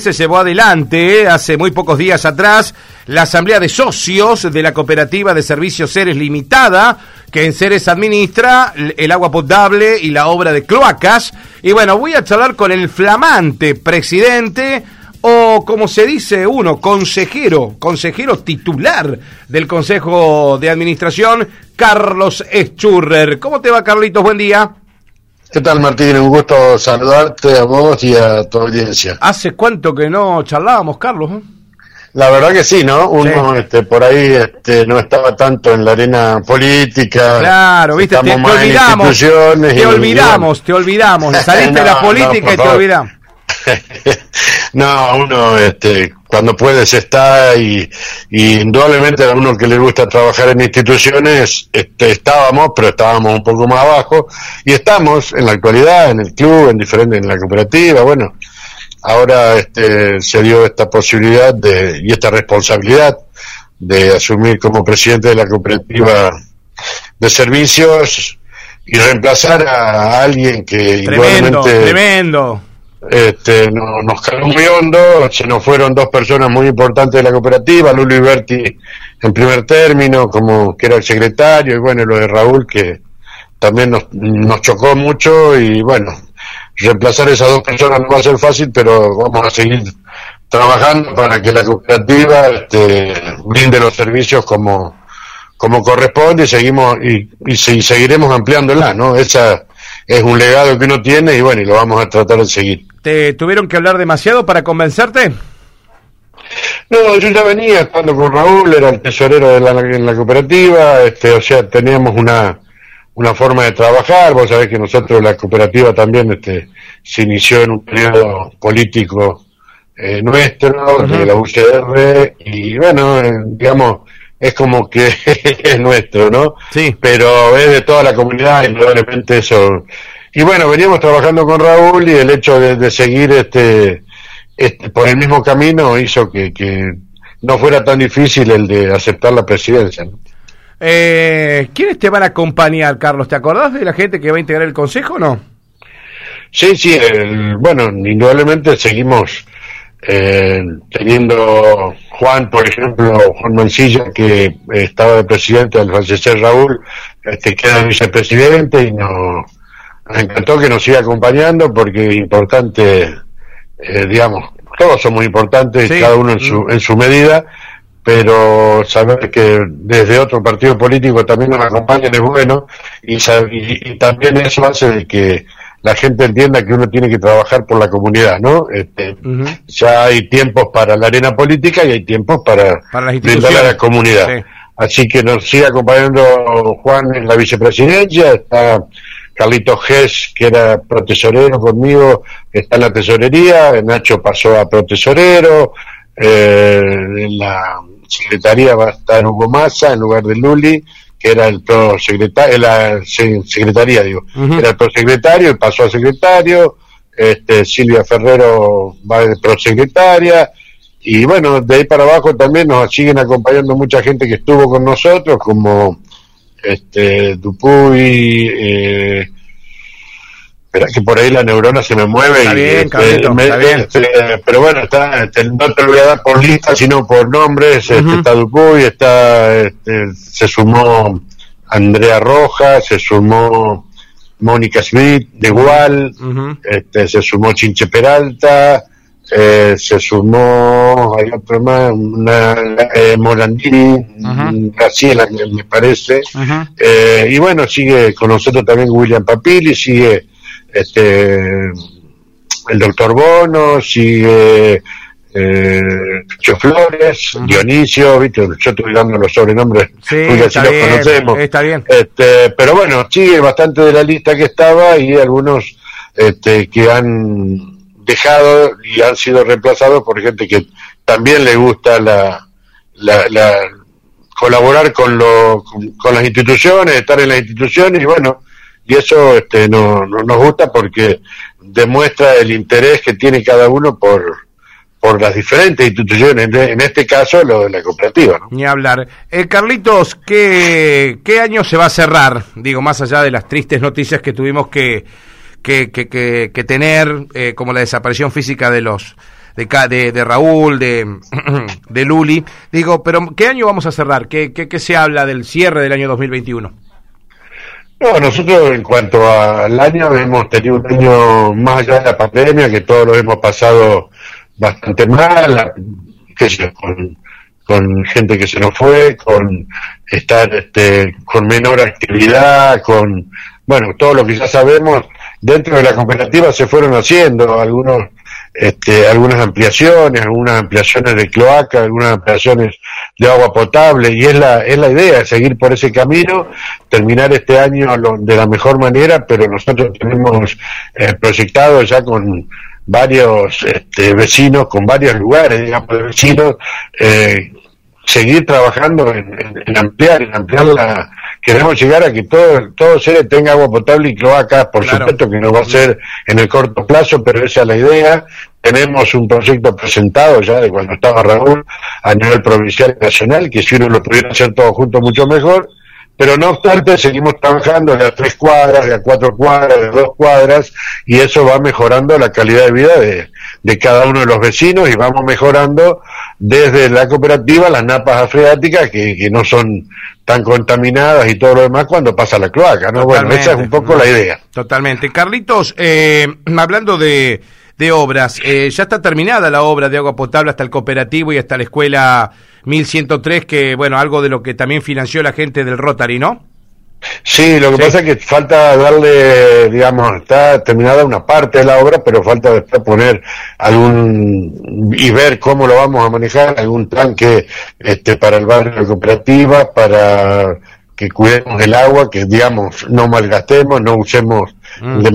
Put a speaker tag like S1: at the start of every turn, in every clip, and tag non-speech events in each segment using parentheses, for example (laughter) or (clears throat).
S1: Se llevó adelante hace muy pocos días atrás la asamblea de socios de la cooperativa de servicios Ceres Limitada, que en Ceres administra el agua potable y la obra de cloacas. Y bueno, voy a charlar con el flamante presidente, o como se dice uno, consejero, consejero titular del Consejo de Administración, Carlos Schurrer. ¿Cómo te va, Carlitos? Buen día.
S2: ¿Qué tal, Martín? Un gusto saludarte a vos y a tu audiencia.
S1: ¿Hace cuánto que no charlábamos, Carlos?
S2: La verdad que sí, ¿no? Uno Este, por ahí este, no estaba tanto en la arena política.
S1: Claro, viste, te, olvidamos. Te olvidamos, te olvidamos. (laughs) Saliste de la política y te olvidamos. (laughs)
S2: no, uno este, cuando puedes está y, indudablemente a uno que le gusta trabajar en instituciones, este, estábamos, pero estábamos un poco más abajo y estamos en la actualidad en el club, en diferente, en la cooperativa, bueno, ahora este, se dio esta posibilidad de, y esta responsabilidad de asumir como presidente de la cooperativa de servicios y reemplazar a alguien que
S1: tremendo, tremendo
S2: este, no, nos cayó muy hondo, se nos fueron dos personas muy importantes de la cooperativa, Lulu y Berti en primer término, como que era el secretario, y bueno, lo de Raúl que también nos, nos chocó mucho y bueno, reemplazar esas dos personas no va a ser fácil, pero vamos a seguir trabajando para que la cooperativa este, brinde los servicios como, como corresponde y seguimos y, y, y seguiremos ampliándola, ¿no? Esa es un legado que uno tiene y bueno, y lo vamos a tratar de seguir.
S1: ¿Te tuvieron que hablar demasiado para convencerte?
S2: No, yo ya venía estando con Raúl, era el tesorero de la, en la cooperativa, este, o sea, teníamos una, una forma de trabajar, vos sabés que nosotros la cooperativa también este, se inició en un periodo político eh, nuestro, de la UCR, y bueno, eh, digamos, es como que (laughs) es nuestro, ¿no?
S1: Sí.
S2: Pero es de toda la comunidad, indudablemente eso. Y bueno, veníamos trabajando con Raúl y el hecho de, seguir este, este, por el mismo camino hizo que, que, no fuera tan difícil el de aceptar la presidencia. ¿no?
S1: Eh, ¿Quiénes te van a acompañar, Carlos? ¿Te acordás de la gente que va a integrar el consejo o no?
S2: Sí, sí, bueno, indudablemente seguimos eh, teniendo Juan, por ejemplo, Juan Mancilla, que estaba de presidente al fallecer Raúl, este, queda vicepresidente y nos, encantó que nos siga acompañando porque es importante, eh, digamos, todos somos importantes, cada uno en su, en su medida, pero saber que desde otro partido político también nos acompañan es bueno y, y también eso hace de que la gente entienda que uno tiene que trabajar por la comunidad, ¿no? Este, Ya hay tiempos para la arena política y hay tiempos para,
S1: para
S2: brindar a la comunidad. Así que nos sigue acompañando Juan en la vicepresidencia, está Carlito Gess, que era protesorero conmigo, está en la tesorería, Nacho pasó a protesorero, eh, en la secretaría va a estar Hugo Massa en lugar de Luli, que era el prosecretario, la secretaría, digo, era el prosecretario y pasó a secretario, este, Silvia Ferrero va de prosecretaria, y bueno, de ahí para abajo también nos siguen acompañando mucha gente que estuvo con nosotros, como este Dupuy, eh, que por ahí la neurona se me mueve
S1: está bien,
S2: este, este, pero bueno está este, no te lo voy a dar por lista sino por nombres este, está Dupuy está este, se sumó Andrea Rojas se sumó Mónica Smith de igual este, se sumó Chinche Peralta eh, se sumó hay otro más una eh, Morandini Graciela me parece eh, y bueno sigue con nosotros también William Papili sigue este el doctor Bono, sigue eh, Flores, Dionisio, ¿viste? yo estoy dando los sobrenombres,
S1: sí, está los bien, conocemos. Está bien.
S2: Este, pero bueno, sigue bastante de la lista que estaba y algunos este, que han dejado y han sido reemplazados por gente que también le gusta la, la, colaborar con, lo, con las instituciones, estar en las instituciones y bueno, y eso este, no, nos gusta porque demuestra el interés que tiene cada uno por, por las diferentes instituciones, en este caso lo de la cooperativa.
S1: Ni hablar. Eh, Carlitos, ¿qué, ¿qué año se va a cerrar? Digo, más allá de las tristes noticias que tuvimos que, que, que, que, tener, eh, como la desaparición física de los de, de, Raúl, de, (clears throat) de Luli. Digo, pero ¿qué año vamos a cerrar? ¿Qué, qué, qué se habla del cierre del año 2021?
S2: No, nosotros en cuanto al año hemos tenido un año más allá de la pandemia, que todos lo hemos pasado bastante mal, con, con gente que se nos fue, con estar este, con menor actividad, con, bueno, todo lo que ya sabemos, dentro de la cooperativa se fueron haciendo algunos este, algunas ampliaciones, algunas ampliaciones de cloaca, algunas ampliaciones de agua potable, y es la, es la idea, seguir por ese camino, terminar este año de la mejor manera, pero nosotros tenemos eh, proyectado ya con varios este, vecinos, con varios lugares, digamos, de vecinos, eh, seguir trabajando en, ampliar, en ampliar la, queremos llegar a que todo, todo Ceres tenga agua potable y cloaca, por supuesto que no va a ser en el corto plazo, pero esa es la idea. Tenemos un proyecto presentado ya de cuando estaba Raúl a nivel provincial y nacional, que si uno lo pudiera hacer todo junto mucho mejor, pero no obstante seguimos trabajando de a tres cuadras, de a cuatro cuadras, de dos cuadras, y eso va mejorando la calidad de vida de, de cada uno de los vecinos y vamos mejorando desde la cooperativa las napas afreáticas que, que no son tan contaminadas y todo lo demás cuando pasa la cloaca, ¿no? bueno, esa es un poco la idea.
S1: Totalmente. Carlitos, eh, hablando de, de obras, eh, ya está terminada la obra de agua potable hasta el cooperativo y hasta la escuela 1103, que, bueno, algo de lo que también financió la gente del Rotary, ¿no?
S2: Sí, lo que pasa es que falta darle, digamos, está terminada una parte de la obra, pero falta después poner algún y ver cómo lo vamos a manejar, algún tanque este, para el barrio de cooperativa, para que cuidemos el agua, que digamos no malgastemos, no usemos mm.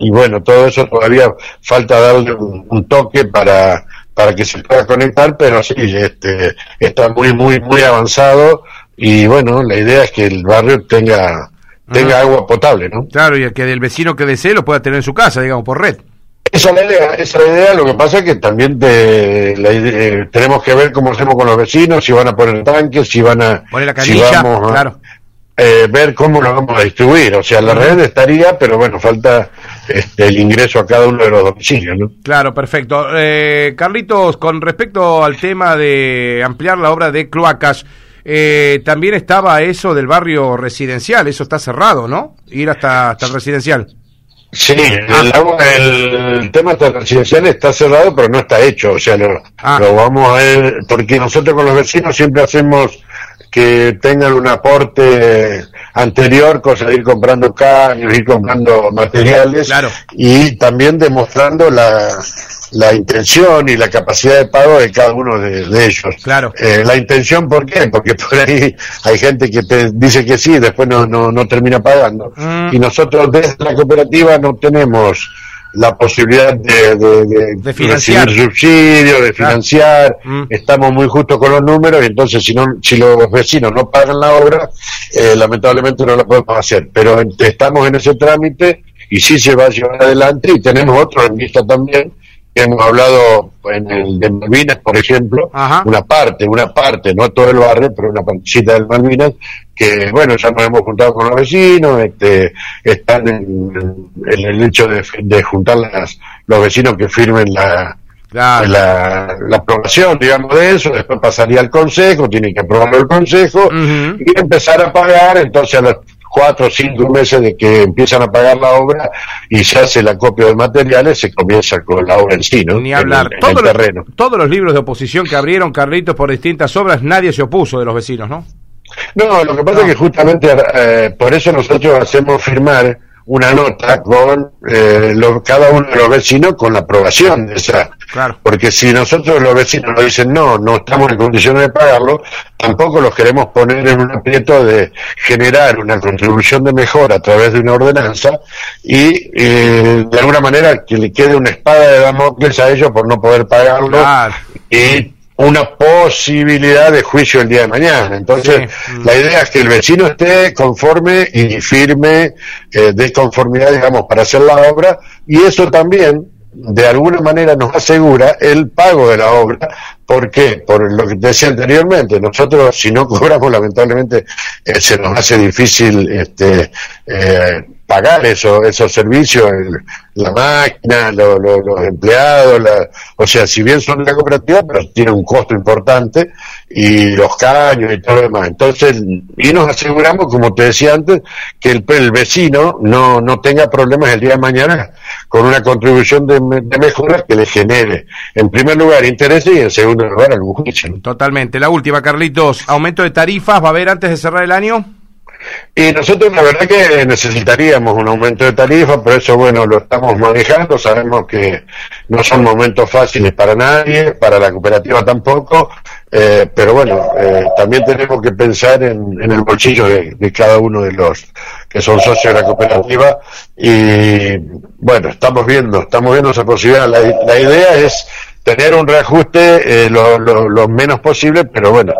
S2: y bueno, todo eso todavía falta darle un, toque para para que se pueda conectar, pero sí, este, está muy, muy, muy avanzado y bueno, la idea es que el barrio tenga tenga ah. agua potable, ¿no?
S1: Claro, y que el vecino que desee lo pueda tener en su casa, digamos, por red.
S2: Esa es la idea, esa es la idea, lo que pasa es que también eh, tenemos que ver cómo hacemos con los vecinos, si van a poner tanques, si van a...
S1: Poner la canilla, claro.
S2: Eh, ver cómo lo vamos a distribuir, o sea, la red estaría, pero bueno, falta este, el ingreso a cada uno de los domicilios, ¿no?
S1: Claro, perfecto. Eh, Carlitos, con respecto al tema de ampliar la obra de cloacas, eh, también estaba eso del barrio residencial, eso está cerrado, ¿no? Ir hasta, hasta el residencial.
S2: Sí, ah. el, tema del residencial está cerrado, pero no está hecho, o sea, lo, ah. lo vamos a ver, porque nosotros con los vecinos siempre hacemos que tengan un aporte anterior, cosa de ir comprando caños, ir comprando materiales y también demostrando la, la intención y la capacidad de pago de cada uno de, ellos.
S1: Claro.
S2: Eh, la intención, ¿por qué? Porque por ahí hay gente que te dice que sí y después no, no, no termina pagando. Mm. Y nosotros desde la cooperativa no tenemos la posibilidad de, de,
S1: financiar.
S2: recibir subsidios, de financiar, mm. estamos muy justos con los números y entonces si no, si los vecinos no pagan la obra, eh, lamentablemente no la podemos hacer. Pero estamos en ese trámite y sí se va a llevar adelante y tenemos otro en vista también hemos hablado en el de Malvinas, por ejemplo, una parte, una parte, no todo el barrio, pero una partecita del Malvinas, que bueno, ya nos hemos juntado con los vecinos, este, están en, el hecho de, juntar las, los vecinos que firmen la, la, aprobación, digamos, de eso, después pasaría al Consejo, tiene que aprobarlo el Consejo, y empezar a pagar, entonces a las cuatro o cinco meses de que empiezan a pagar la obra y se hace la copia de materiales, se comienza con la obra en sí, ¿no?
S1: Ni hablar. todos, Los, todos los libros de oposición que abrieron Carlitos por distintas obras, nadie se opuso de los vecinos, ¿no?
S2: No, lo que pasa es que justamente eh, por eso nosotros hacemos firmar una nota con eh, cada uno de los vecinos con la aprobación de esa. Porque si nosotros los vecinos nos dicen no, no estamos en condiciones de pagarlo, tampoco los queremos poner en un aprieto de generar una contribución de mejora a través de una ordenanza y eh, de alguna manera que le quede una espada de Damocles a ellos por no poder pagarlo y una posibilidad de juicio el día de mañana. Entonces, la idea es que el vecino esté conforme y firme eh, de conformidad, digamos, para hacer la obra, y eso también, de alguna manera, nos asegura el pago de la obra. ¿Por qué? Por lo que decía anteriormente, nosotros, si no cobramos, lamentablemente, eh, se nos hace difícil este, eh, pagar eso, esos servicios, la máquina, los empleados, la, o sea, si bien son de la cooperativa, pero tiene un costo importante, y los caños y todo lo demás. Entonces, y nos aseguramos, como te decía antes, que el, el vecino no, no tenga problemas el día de mañana con una contribución de, de mejora que le genere, en primer lugar, interés y en segundo lugar, algún juicio.
S1: Totalmente. La última, Carlitos, ¿aumento de tarifas va a haber antes de cerrar el año?
S2: Y nosotros la verdad que necesitaríamos un aumento de tarifa, por eso bueno, lo estamos manejando, sabemos que no son momentos fáciles para nadie, para la cooperativa tampoco, eh, pero bueno, eh, también tenemos que pensar en, el bolsillo de, cada uno de los que son socios de la cooperativa y bueno, estamos viendo, estamos viendo esa posibilidad. La, la idea es tener un reajuste eh, lo, lo menos posible, pero bueno,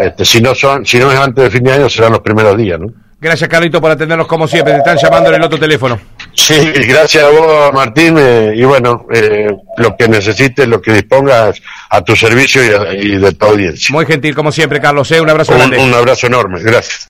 S2: este, si no son, si no es antes de fin de año, serán los primeros días, ¿no?
S1: Gracias, Carlito, por atendernos como siempre. Te están llamando en el otro teléfono.
S2: Sí, gracias a vos, Martín. Eh, y bueno, eh, lo que necesites, lo que dispongas a tu servicio y, de tu audiencia.
S1: Muy gentil, como siempre, Carlos. Eh, un abrazo
S2: un,
S1: grande.
S2: Un abrazo enorme. Gracias.